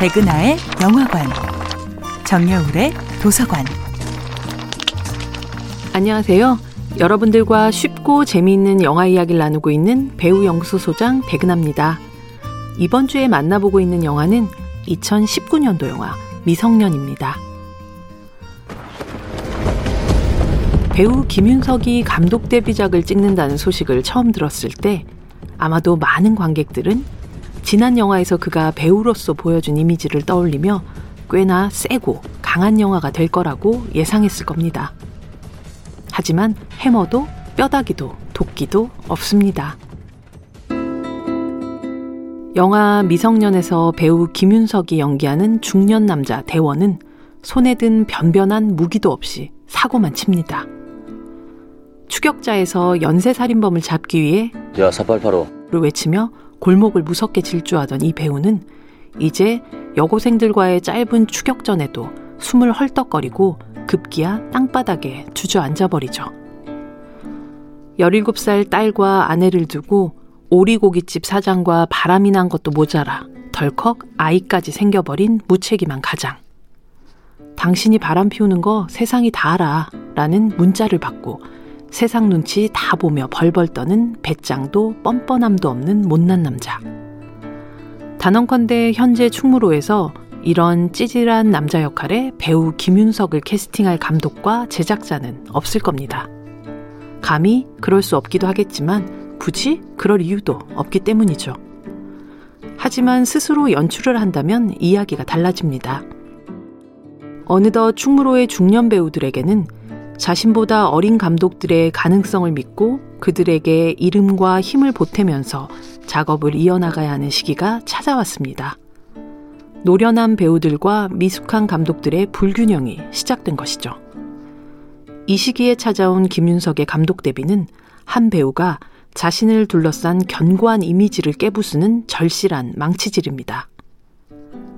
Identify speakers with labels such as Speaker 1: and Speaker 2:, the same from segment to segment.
Speaker 1: 백은하의 영화관, 정여울의 도서관.
Speaker 2: 안녕하세요. 여러분들과 쉽고 재미있는 영화 이야기를 나누고 있는 배우 영수 소장 백은하입니다. 이번 주에 만나보고 있는 영화는 2019년도 영화 미성년입니다. 배우 김윤석이 감독 데뷔작을 찍는다는 소식을 처음 들었을 때 아마도 많은 관객들은 지난 영화에서 그가 배우로서 보여준 이미지를 떠올리며 꽤나 세고 강한 영화가 될 거라고 예상했을 겁니다. 하지만 해머도 뼈다귀도 도끼도 없습니다. 영화 미성년에서 배우 김윤석이 연기하는 중년 남자 대원은 손에 든 변변한 무기도 없이 사고만 칩니다. 추격자에서 연쇄살인범을 잡기 위해
Speaker 3: 야, 4885.
Speaker 2: 외치며 골목을 무섭게 질주하던 이 배우는 이제 여고생들과의 짧은 추격전에도 숨을 헐떡거리고 급기야 땅바닥에 주저앉아 버리죠. 17살 딸과 아내를 두고 오리고기집 사장과 바람이 난 것도 모자라 덜컥 아이까지 생겨버린 무책임한 가장. 당신이 바람 피우는 거 세상이 다 알아. 라는 문자를 받고 세상 눈치 다 보며 벌벌 떠는 배짱도 뻔뻔함도 없는 못난 남자. 단언컨대 현재 충무로에서 이런 찌질한 남자 역할에 배우 김윤석을 캐스팅할 감독과 제작자는 없을 겁니다. 감히 그럴 수 없기도 하겠지만 굳이 그럴 이유도 없기 때문이죠. 하지만 스스로 연출을 한다면 이야기가 달라집니다. 어느덧 충무로의 중년 배우들에게는 자신보다 어린 감독들의 가능성을 믿고 그들에게 이름과 힘을 보태면서 작업을 이어나가야 하는 시기가 찾아왔습니다. 노련한 배우들과 미숙한 감독들의 불균형이 시작된 것이죠. 이 시기에 찾아온 김윤석의 감독 데뷔는 한 배우가 자신을 둘러싼 견고한 이미지를 깨부수는 절실한 망치질입니다.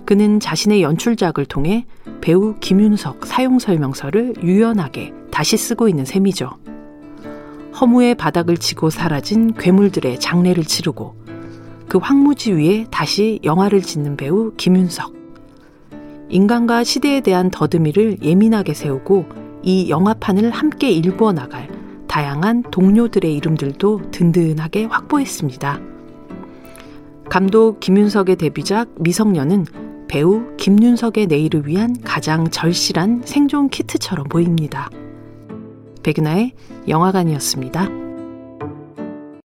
Speaker 2: 그는 자신의 연출작을 통해 배우 김윤석 사용 설명서를 유연하게 다시 쓰고 있는 셈이죠. 허무의 바닥을 치고 사라진 괴물들의 장례를 치르고 그 황무지 위에 다시 영화를 짓는 배우 김윤석. 인간과 시대에 대한 더듬이를 예민하게 세우고 이 영화판을 함께 일구어 나갈 다양한 동료들의 이름들도 든든하게 확보했습니다. 감독 김윤석의 데뷔작 미성년은 배우 김윤석의 내일을 위한 가장 절실한 생존 키트처럼 보입니다. 백은하의 영화관이었습니다.